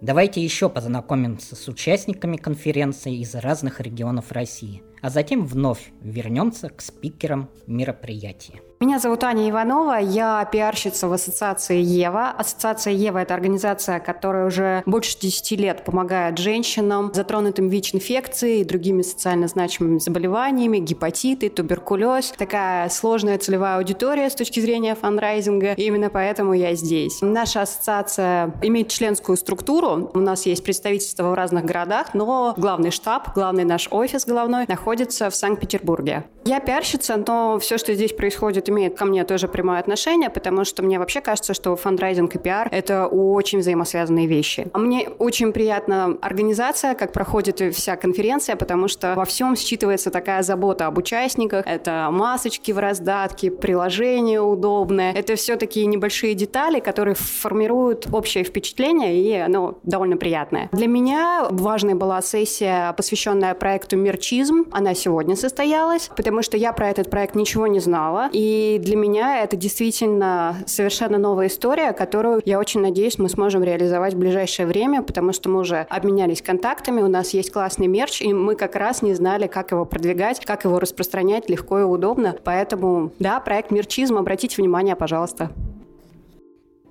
Давайте еще познакомимся с участниками конференции из разных регионов России – а затем вновь вернемся к спикерам мероприятия. Меня зовут Аня Иванова, я пиарщица в ассоциации Ева. Ассоциация Ева – это организация, которая уже больше 10 лет помогает женщинам, затронутым ВИЧ-инфекцией и другими социально значимыми заболеваниями, гепатиты, туберкулез. Такая сложная целевая аудитория с точки зрения фандрайзинга, и именно поэтому я здесь. Наша ассоциация имеет членскую структуру, у нас есть представительство в разных городах, но главный штаб, главный наш офис головной находится в Санкт-Петербурге. Я пиарщица, но все, что здесь происходит, имеет ко мне тоже прямое отношение, потому что мне вообще кажется, что фандрайзинг и пиар — это очень взаимосвязанные вещи. А мне очень приятна организация, как проходит вся конференция, потому что во всем считывается такая забота об участниках. Это масочки в раздатке, приложение удобное. Это все такие небольшие детали, которые формируют общее впечатление, и оно довольно приятное. Для меня важной была сессия, посвященная проекту «Мерчизм». Она сегодня состоялась, потому что я про этот проект ничего не знала. И и для меня это действительно совершенно новая история, которую, я очень надеюсь, мы сможем реализовать в ближайшее время, потому что мы уже обменялись контактами, у нас есть классный мерч, и мы как раз не знали, как его продвигать, как его распространять легко и удобно. Поэтому, да, проект «Мерчизм», обратите внимание, пожалуйста.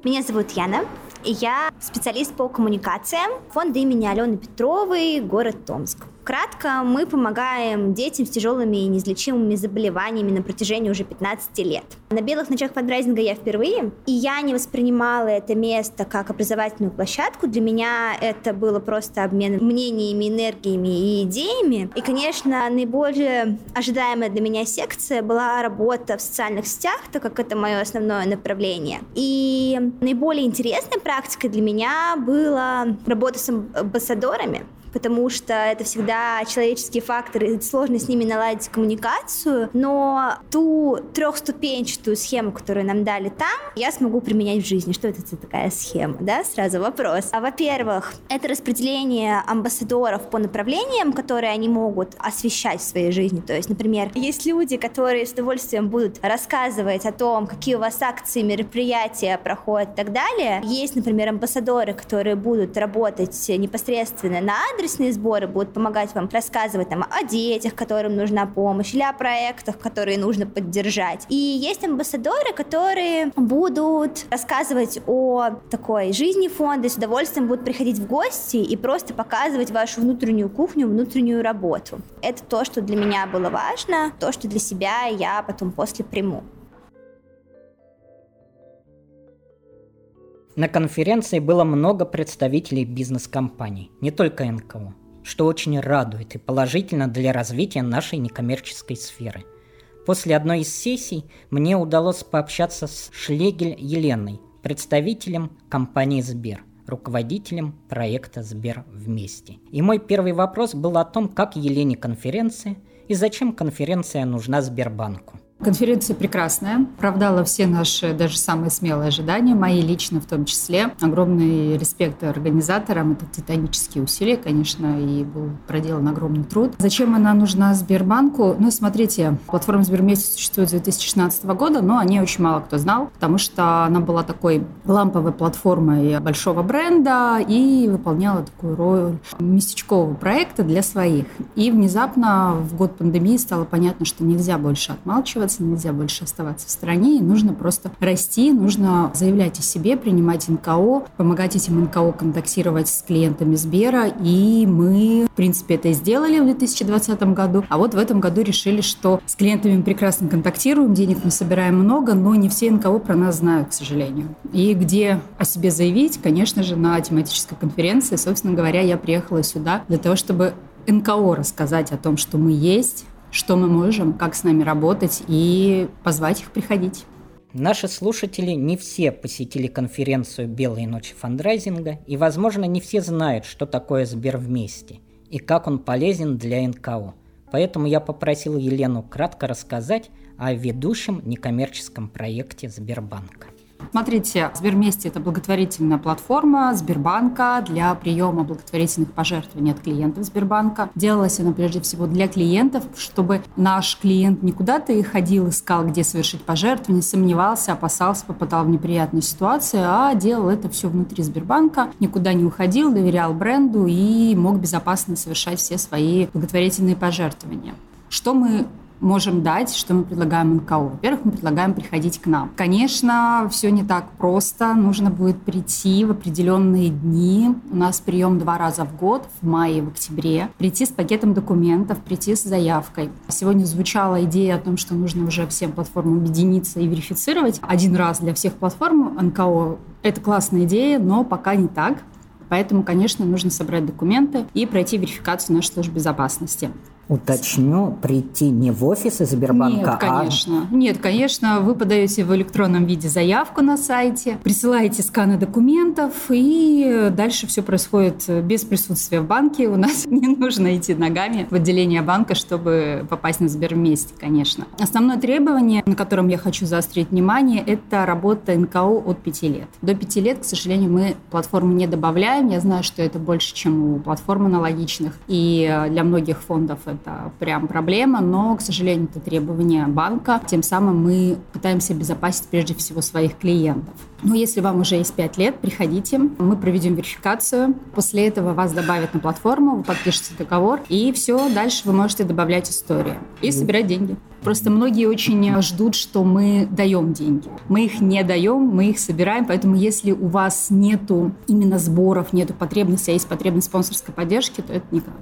Меня зовут Яна. Я специалист по коммуникациям фонда имени Алены Петровой, город Томск. Кратко, мы помогаем детям с тяжелыми и неизлечимыми заболеваниями на протяжении уже 15 лет. На белых ночах фандрайзинга я впервые, и я не воспринимала это место как образовательную площадку. Для меня это было просто обмен мнениями, энергиями и идеями. И, конечно, наиболее ожидаемая для меня секция была работа в социальных сетях, так как это мое основное направление. И наиболее интересной практикой для меня была работа с амбассадорами потому что это всегда человеческие факторы, сложно с ними наладить коммуникацию, но ту трехступенчатую схему, которую нам дали там, я смогу применять в жизни. Что это за такая схема, да? Сразу вопрос. А, во-первых, это распределение амбассадоров по направлениям, которые они могут освещать в своей жизни. То есть, например, есть люди, которые с удовольствием будут рассказывать о том, какие у вас акции, мероприятия проходят и так далее. Есть, например, амбассадоры, которые будут работать непосредственно на адресные сборы будут помогать вам рассказывать там, о детях, которым нужна помощь, или о проектах, которые нужно поддержать. И есть амбассадоры, которые будут рассказывать о такой жизни фонда, с удовольствием будут приходить в гости и просто показывать вашу внутреннюю кухню, внутреннюю работу. Это то, что для меня было важно, то, что для себя я потом после приму. На конференции было много представителей бизнес-компаний, не только НКО, что очень радует и положительно для развития нашей некоммерческой сферы. После одной из сессий мне удалось пообщаться с Шлегель Еленой, представителем компании Сбер, руководителем проекта Сбер вместе. И мой первый вопрос был о том, как Елене конференция и зачем конференция нужна Сбербанку. Конференция прекрасная, оправдала все наши даже самые смелые ожидания, мои лично в том числе. Огромный респект организаторам, это титанические усилия, конечно, и был проделан огромный труд. Зачем она нужна Сбербанку? Ну, смотрите, платформа Сбермесяц существует с 2016 года, но о ней очень мало кто знал, потому что она была такой ламповой платформой большого бренда и выполняла такую роль местечкового проекта для своих. И внезапно в год пандемии стало понятно, что нельзя больше отмалчиваться, возвращаться, нельзя больше оставаться в стране, и нужно просто расти, нужно заявлять о себе, принимать НКО, помогать этим НКО контактировать с клиентами Сбера, и мы, в принципе, это сделали в 2020 году, а вот в этом году решили, что с клиентами мы прекрасно контактируем, денег мы собираем много, но не все НКО про нас знают, к сожалению. И где о себе заявить, конечно же, на тематической конференции, собственно говоря, я приехала сюда для того, чтобы НКО рассказать о том, что мы есть, что мы можем, как с нами работать и позвать их приходить. Наши слушатели не все посетили конференцию «Белые ночи фандрайзинга», и, возможно, не все знают, что такое Сбер вместе и как он полезен для НКО. Поэтому я попросил Елену кратко рассказать о ведущем некоммерческом проекте Сбербанка. Смотрите, Сберместе – это благотворительная платформа Сбербанка для приема благотворительных пожертвований от клиентов Сбербанка. Делалась она прежде всего для клиентов, чтобы наш клиент не куда-то и ходил, искал, где совершить пожертвование, сомневался, опасался, попадал в неприятную ситуацию, а делал это все внутри Сбербанка, никуда не уходил, доверял бренду и мог безопасно совершать все свои благотворительные пожертвования. Что мы можем дать, что мы предлагаем НКО? Во-первых, мы предлагаем приходить к нам. Конечно, все не так просто. Нужно будет прийти в определенные дни. У нас прием два раза в год, в мае и в октябре. Прийти с пакетом документов, прийти с заявкой. Сегодня звучала идея о том, что нужно уже всем платформам объединиться и верифицировать один раз для всех платформ НКО. Это классная идея, но пока не так. Поэтому, конечно, нужно собрать документы и пройти верификацию нашей службы безопасности. Уточню, прийти не в офисы Сбербанка, Нет, конечно. А... Нет, конечно, вы подаете в электронном виде заявку на сайте, присылаете сканы документов, и дальше все происходит без присутствия в банке. У нас не нужно идти ногами в отделение банка, чтобы попасть на Сберместе, конечно. Основное требование, на котором я хочу заострить внимание, это работа НКО от 5 лет. До 5 лет, к сожалению, мы платформу не добавляем. Я знаю, что это больше, чем у платформ аналогичных. И для многих фондов это это прям проблема, но, к сожалению, это требование банка. Тем самым мы пытаемся обезопасить прежде всего своих клиентов. Но если вам уже есть 5 лет, приходите, мы проведем верификацию. После этого вас добавят на платформу, вы подпишете договор, и все, дальше вы можете добавлять истории и собирать деньги. Просто многие очень ждут, что мы даем деньги. Мы их не даем, мы их собираем, поэтому если у вас нету именно сборов, нету потребности, а есть потребность спонсорской поддержки, то это никак.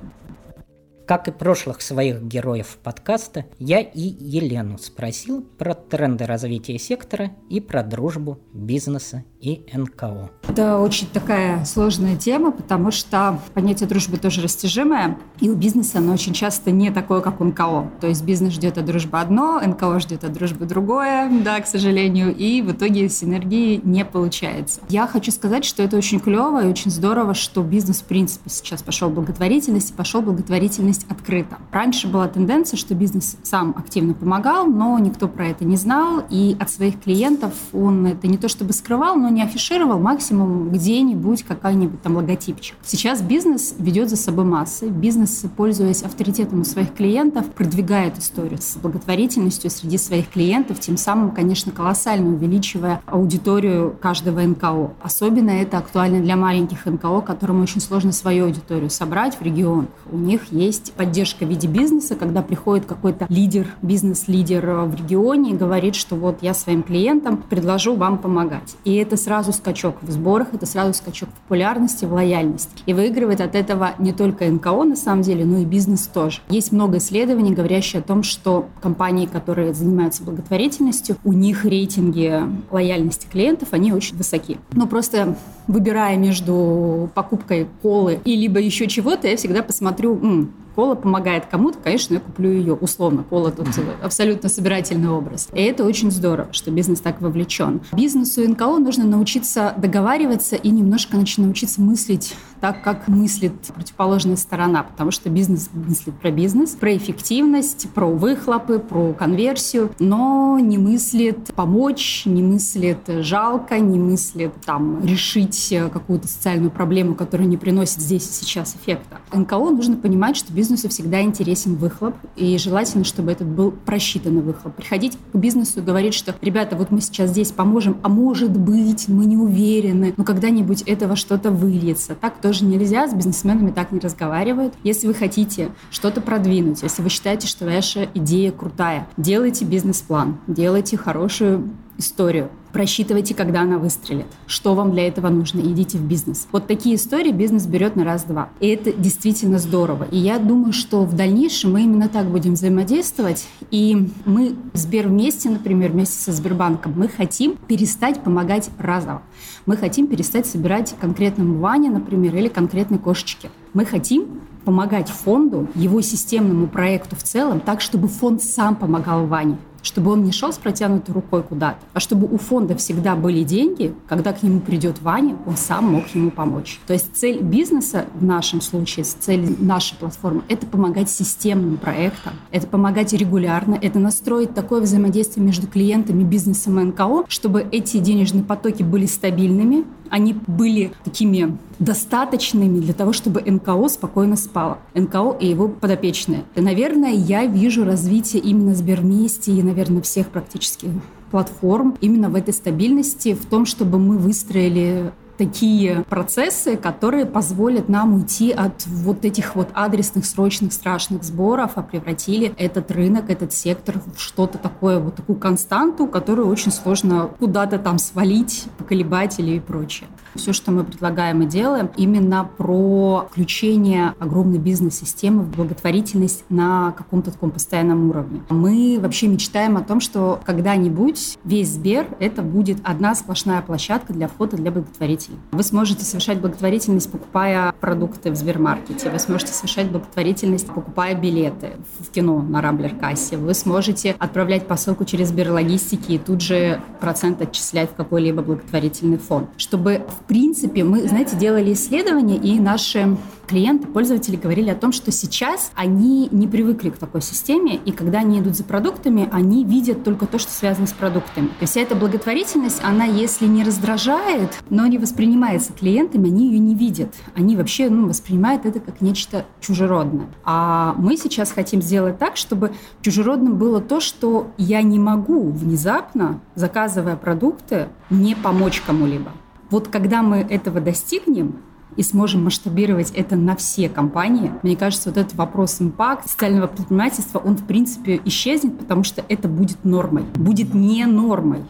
Как и прошлых своих героев подкаста, я и Елену спросил про тренды развития сектора и про дружбу бизнеса и НКО. Это очень такая сложная тема, потому что понятие дружбы тоже растяжимое, и у бизнеса оно очень часто не такое, как у НКО. То есть бизнес ждет от дружбы одно, НКО ждет от дружбы другое, да, к сожалению, и в итоге синергии не получается. Я хочу сказать, что это очень клево и очень здорово, что бизнес в принципе сейчас пошел благотворительность, пошел благотворительность есть открыто. Раньше была тенденция, что бизнес сам активно помогал, но никто про это не знал, и от своих клиентов он это не то чтобы скрывал, но не афишировал, максимум где-нибудь какой-нибудь там логотипчик. Сейчас бизнес ведет за собой массы, бизнес, пользуясь авторитетом у своих клиентов, продвигает историю с благотворительностью среди своих клиентов, тем самым, конечно, колоссально увеличивая аудиторию каждого НКО. Особенно это актуально для маленьких НКО, которым очень сложно свою аудиторию собрать в регионах. У них есть есть поддержка в виде бизнеса, когда приходит какой-то лидер, бизнес-лидер э, в регионе и говорит, что вот я своим клиентам предложу вам помогать. И это сразу скачок в сборах, это сразу скачок в популярности, в лояльности. И выигрывает от этого не только НКО на самом деле, но и бизнес тоже. Есть много исследований, говорящие о том, что компании, которые занимаются благотворительностью, у них рейтинги лояльности клиентов, они очень высоки. Но просто выбирая между покупкой колы и либо еще чего-то, я всегда посмотрю, кола помогает кому-то, конечно, я куплю ее. Условно, кола тут абсолютно собирательный образ. И это очень здорово, что бизнес так вовлечен. Бизнесу НКО нужно научиться договариваться и немножко научиться мыслить так, как мыслит противоположная сторона, потому что бизнес мыслит про бизнес, про эффективность, про выхлопы, про конверсию, но не мыслит помочь, не мыслит жалко, не мыслит там решить какую-то социальную проблему, которая не приносит здесь и сейчас эффекта. НКО нужно понимать, что бизнес бизнесу всегда интересен выхлоп, и желательно, чтобы этот был просчитанный выхлоп. Приходить к бизнесу и говорить, что, ребята, вот мы сейчас здесь поможем, а может быть, мы не уверены, но когда-нибудь этого что-то выльется. Так тоже нельзя, с бизнесменами так не разговаривают. Если вы хотите что-то продвинуть, если вы считаете, что ваша идея крутая, делайте бизнес-план, делайте хорошую историю. Просчитывайте, когда она выстрелит. Что вам для этого нужно? Идите в бизнес. Вот такие истории бизнес берет на раз-два. И это действительно здорово. И я думаю, что в дальнейшем мы именно так будем взаимодействовать. И мы в Сбер вместе, например, вместе со Сбербанком, мы хотим перестать помогать разово. Мы хотим перестать собирать конкретному Ване, например, или конкретной кошечке. Мы хотим помогать фонду, его системному проекту в целом, так, чтобы фонд сам помогал Ване чтобы он не шел с протянутой рукой куда-то, а чтобы у фонда всегда были деньги, когда к нему придет Ваня, он сам мог ему помочь. То есть цель бизнеса в нашем случае, цель нашей платформы – это помогать системным проектам, это помогать регулярно, это настроить такое взаимодействие между клиентами, бизнесом и НКО, чтобы эти денежные потоки были стабильными, они были такими достаточными для того, чтобы НКО спокойно спало. НКО и его подопечные. И, наверное, я вижу развитие именно Сбермести и, наверное, всех практически платформ именно в этой стабильности, в том, чтобы мы выстроили такие процессы, которые позволят нам уйти от вот этих вот адресных, срочных, страшных сборов, а превратили этот рынок, этот сектор в что-то такое, вот такую константу, которую очень сложно куда-то там свалить, поколебать или и прочее. Все, что мы предлагаем и делаем, именно про включение огромной бизнес-системы в благотворительность на каком-то таком постоянном уровне. Мы вообще мечтаем о том, что когда-нибудь весь Сбер — это будет одна сплошная площадка для входа для благотворительности пути. Вы сможете совершать благотворительность, покупая продукты в Сбермаркете. Вы сможете совершать благотворительность, покупая билеты в кино на Рамблер-кассе. Вы сможете отправлять посылку через Сберлогистики и тут же процент отчислять в какой-либо благотворительный фонд. Чтобы, в принципе, мы, знаете, делали исследования, и наши клиенты, пользователи говорили о том, что сейчас они не привыкли к такой системе, и когда они идут за продуктами, они видят только то, что связано с продуктами. И вся эта благотворительность, она, если не раздражает, но не воспринимается клиентами, они ее не видят. Они вообще ну, воспринимают это как нечто чужеродное. А мы сейчас хотим сделать так, чтобы чужеродным было то, что я не могу внезапно, заказывая продукты, не помочь кому-либо. Вот когда мы этого достигнем, и сможем масштабировать это на все компании, мне кажется, вот этот вопрос импакт социального предпринимательства, он в принципе исчезнет, потому что это будет нормой. Будет не нормой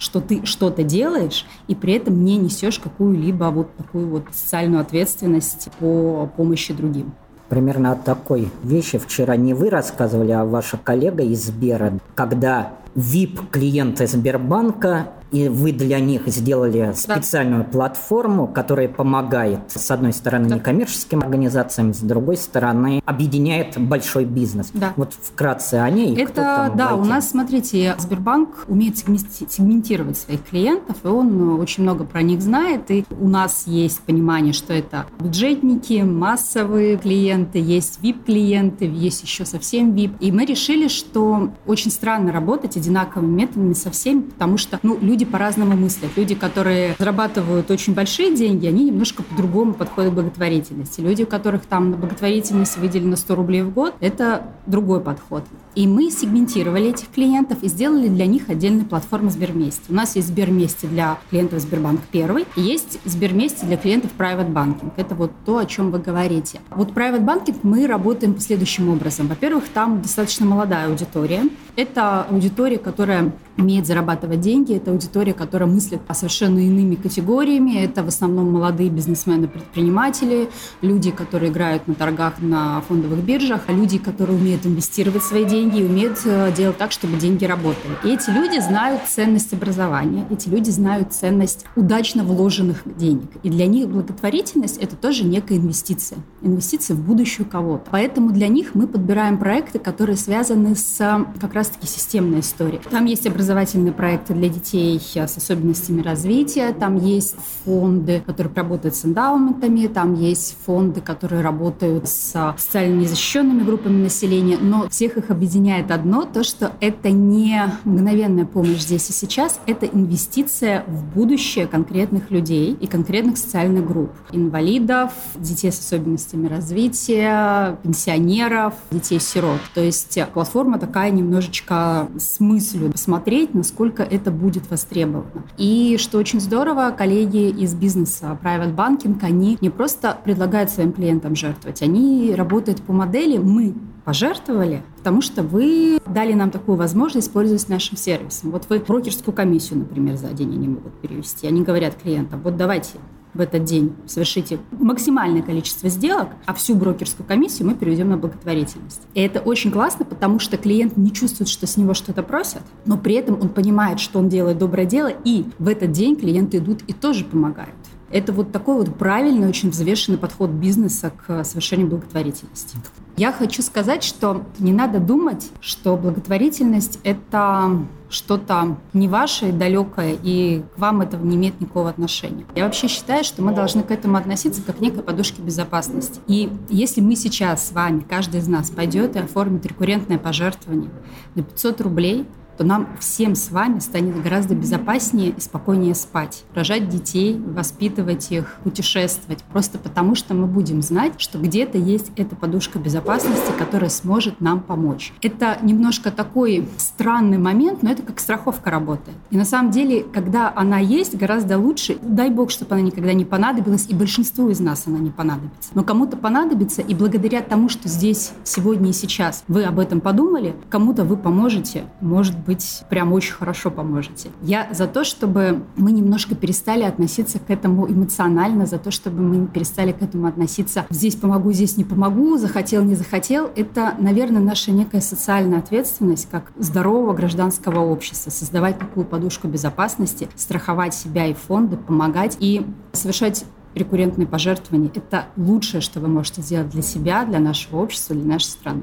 что ты что-то делаешь и при этом не несешь какую-либо вот такую вот социальную ответственность по помощи другим. Примерно о такой вещи вчера не вы рассказывали, а ваша коллега из Сбера, когда VIP-клиенты Сбербанка и вы для них сделали специальную да. платформу, которая помогает, с одной стороны, да. некоммерческим организациям, с другой стороны, объединяет большой бизнес. Да. Вот вкратце о ней. Это, да, войти. у нас, смотрите, Сбербанк умеет сегментировать своих клиентов, и он очень много про них знает, и у нас есть понимание, что это бюджетники, массовые клиенты, есть VIP-клиенты, есть еще совсем VIP. И мы решили, что очень странно работать одинаковыми методами со всеми, потому что, ну, люди люди по-разному мыслят. Люди, которые зарабатывают очень большие деньги, они немножко по-другому подходят к благотворительности. Люди, у которых там на благотворительность выделено 100 рублей в год, это другой подход. И мы сегментировали этих клиентов и сделали для них отдельную платформу Сбермести. У нас есть Сбермести для клиентов Сбербанк первый, есть Сбермести для клиентов Private Banking. Это вот то, о чем вы говорите. Вот Private Banking мы работаем по следующим образом. Во-первых, там достаточно молодая аудитория. Это аудитория, которая умеет зарабатывать деньги. Это аудитория, которая мыслит по совершенно иными категориями. Это в основном молодые бизнесмены, предприниматели, люди, которые играют на торгах на фондовых биржах, а люди, которые умеют инвестировать свои деньги и умеют э, делать так, чтобы деньги работали. И эти люди знают ценность образования, эти люди знают ценность удачно вложенных денег. И для них благотворительность – это тоже некая инвестиция. Инвестиция в будущее кого-то. Поэтому для них мы подбираем проекты, которые связаны с как раз раз-таки системная история. Там есть образовательные проекты для детей с особенностями развития, там есть фонды, которые работают с эндаументами, там есть фонды, которые работают с социально незащищенными группами населения, но всех их объединяет одно, то, что это не мгновенная помощь здесь и сейчас, это инвестиция в будущее конкретных людей и конкретных социальных групп. Инвалидов, детей с особенностями развития, пенсионеров, детей-сирот. То есть платформа такая немножечко с мыслью посмотреть, насколько это будет востребовано. И что очень здорово, коллеги из бизнеса Private Banking, они не просто предлагают своим клиентам жертвовать, они работают по модели «мы пожертвовали, потому что вы дали нам такую возможность пользоваться нашим сервисом. Вот вы брокерскую комиссию, например, за день они могут перевести. Они говорят клиентам, вот давайте в этот день совершите максимальное количество сделок, а всю брокерскую комиссию мы переведем на благотворительность. И это очень классно, потому что клиент не чувствует, что с него что-то просят, но при этом он понимает, что он делает доброе дело, и в этот день клиенты идут и тоже помогают. Это вот такой вот правильный, очень взвешенный подход бизнеса к совершению благотворительности. Я хочу сказать, что не надо думать, что благотворительность — это что-то не ваше, далекое, и к вам это не имеет никакого отношения. Я вообще считаю, что мы должны к этому относиться как к некой подушке безопасности. И если мы сейчас с вами, каждый из нас пойдет и оформит рекуррентное пожертвование на 500 рублей, то нам всем с вами станет гораздо безопаснее и спокойнее спать, рожать детей, воспитывать их, путешествовать, просто потому что мы будем знать, что где-то есть эта подушка безопасности, которая сможет нам помочь. Это немножко такой странный момент, но это как страховка работает. И на самом деле, когда она есть, гораздо лучше, дай бог, чтобы она никогда не понадобилась, и большинству из нас она не понадобится. Но кому-то понадобится, и благодаря тому, что здесь, сегодня и сейчас вы об этом подумали, кому-то вы поможете, может быть, быть, прям очень хорошо поможете. Я за то, чтобы мы немножко перестали относиться к этому эмоционально, за то, чтобы мы перестали к этому относиться «здесь помогу, здесь не помогу», «захотел, не захотел». Это, наверное, наша некая социальная ответственность как здорового гражданского общества, создавать такую подушку безопасности, страховать себя и фонды, помогать и совершать рекуррентные пожертвования. Это лучшее, что вы можете сделать для себя, для нашего общества, для нашей страны.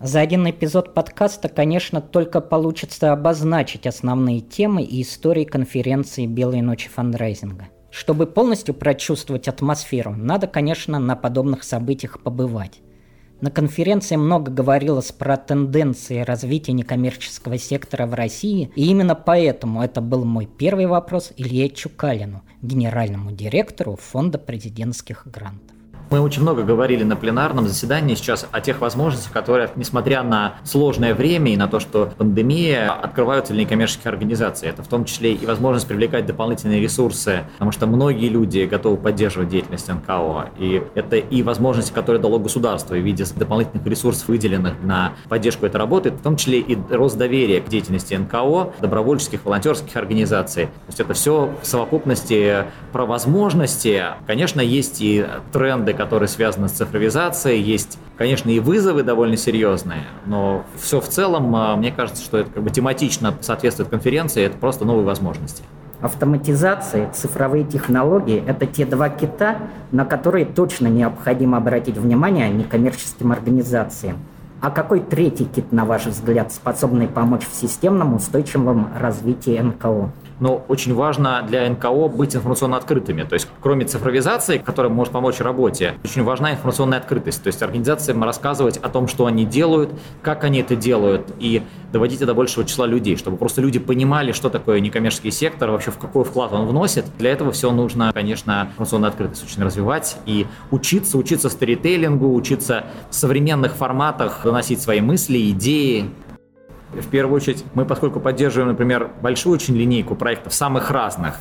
За один эпизод подкаста, конечно, только получится обозначить основные темы и истории конференции «Белые ночи фандрайзинга». Чтобы полностью прочувствовать атмосферу, надо, конечно, на подобных событиях побывать. На конференции много говорилось про тенденции развития некоммерческого сектора в России, и именно поэтому это был мой первый вопрос Илье Чукалину, генеральному директору Фонда президентских грантов. Мы очень много говорили на пленарном заседании сейчас о тех возможностях, которые, несмотря на сложное время и на то, что пандемия, открываются для некоммерческих организаций. Это в том числе и возможность привлекать дополнительные ресурсы, потому что многие люди готовы поддерживать деятельность НКО. И это и возможности, которые дало государство в виде дополнительных ресурсов, выделенных на поддержку этой работы, в том числе и рост доверия к деятельности НКО, добровольческих, волонтерских организаций. То есть это все в совокупности про возможности. Конечно, есть и тренды, которые связаны с цифровизацией. Есть, конечно, и вызовы довольно серьезные, но все в целом, а, мне кажется, что это как бы тематично соответствует конференции, это просто новые возможности. Автоматизация, цифровые технологии – это те два кита, на которые точно необходимо обратить внимание некоммерческим организациям. А какой третий кит, на ваш взгляд, способный помочь в системном устойчивом развитии НКО? Но очень важно для НКО быть информационно открытыми. То есть, кроме цифровизации, которая может помочь работе, очень важна информационная открытость. То есть, организациям рассказывать о том, что они делают, как они это делают, и доводить это до большего числа людей, чтобы просто люди понимали, что такое некоммерческий сектор, вообще в какой вклад он вносит. Для этого все нужно, конечно, информационную открытость очень развивать и учиться, учиться сторителлингу, учиться в современных форматах доносить свои мысли, идеи, в первую очередь, мы, поскольку поддерживаем, например, большую очень линейку проектов самых разных,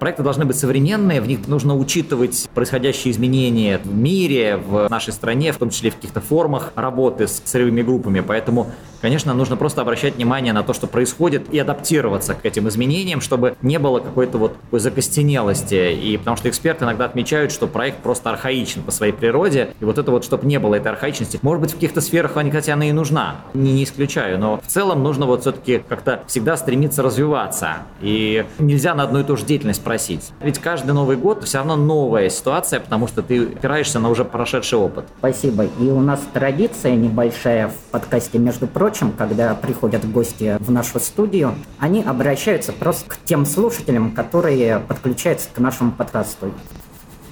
Проекты должны быть современные, в них нужно учитывать происходящие изменения в мире, в нашей стране, в том числе в каких-то формах работы с целевыми группами. Поэтому, конечно, нужно просто обращать внимание на то, что происходит, и адаптироваться к этим изменениям, чтобы не было какой-то вот такой закостенелости. И потому что эксперты иногда отмечают, что проект просто архаичен по своей природе, и вот это вот, чтобы не было этой архаичности. Может быть, в каких-то сферах они, хотя она и нужна, не, не исключаю, но в целом нужно вот все-таки как-то всегда стремиться развиваться. И нельзя на одну и ту же деятельность спросить. Ведь каждый Новый год все равно новая ситуация, потому что ты опираешься на уже прошедший опыт. Спасибо. И у нас традиция небольшая в подкасте, между прочим, когда приходят гости в нашу студию, они обращаются просто к тем слушателям, которые подключаются к нашему подкасту.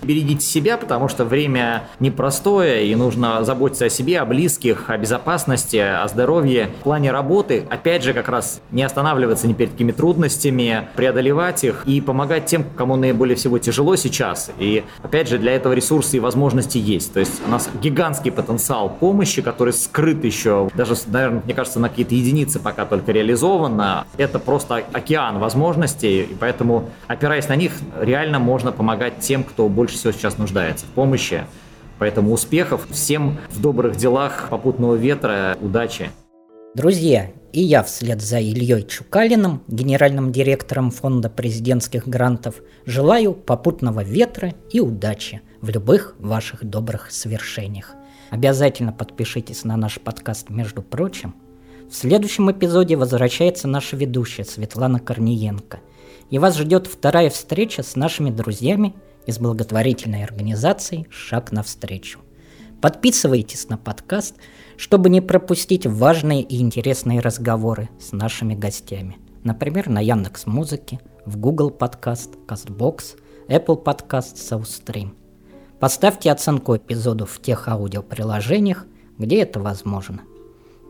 Берегите себя, потому что время непростое, и нужно заботиться о себе, о близких, о безопасности, о здоровье. В плане работы, опять же, как раз не останавливаться ни перед какими трудностями, преодолевать их и помогать тем, кому наиболее всего тяжело сейчас. И, опять же, для этого ресурсы и возможности есть. То есть у нас гигантский потенциал помощи, который скрыт еще, даже, наверное, мне кажется, на какие-то единицы пока только реализовано. Это просто океан возможностей, и поэтому, опираясь на них, реально можно помогать тем, кто больше всего сейчас нуждается в помощи. Поэтому успехов всем в добрых делах, попутного ветра, удачи. Друзья, и я вслед за Ильей Чукалиным, генеральным директором Фонда президентских грантов, желаю попутного ветра и удачи в любых ваших добрых свершениях. Обязательно подпишитесь на наш подкаст «Между прочим». В следующем эпизоде возвращается наша ведущая Светлана Корниенко. И вас ждет вторая встреча с нашими друзьями – из благотворительной организации «Шаг навстречу». Подписывайтесь на подкаст, чтобы не пропустить важные и интересные разговоры с нашими гостями. Например, на Яндекс Музыке, в Google Подкаст, Castbox, Apple Подкаст, Southstream. Поставьте оценку эпизоду в тех аудиоприложениях, где это возможно.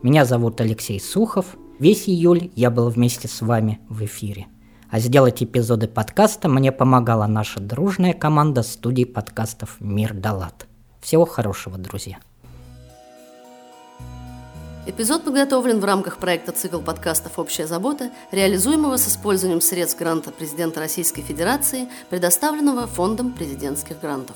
Меня зовут Алексей Сухов. Весь июль я был вместе с вами в эфире – а сделать эпизоды подкаста мне помогала наша дружная команда студии подкастов «Мир Далат». Всего хорошего, друзья. Эпизод подготовлен в рамках проекта «Цикл подкастов «Общая забота», реализуемого с использованием средств гранта президента Российской Федерации, предоставленного Фондом президентских грантов.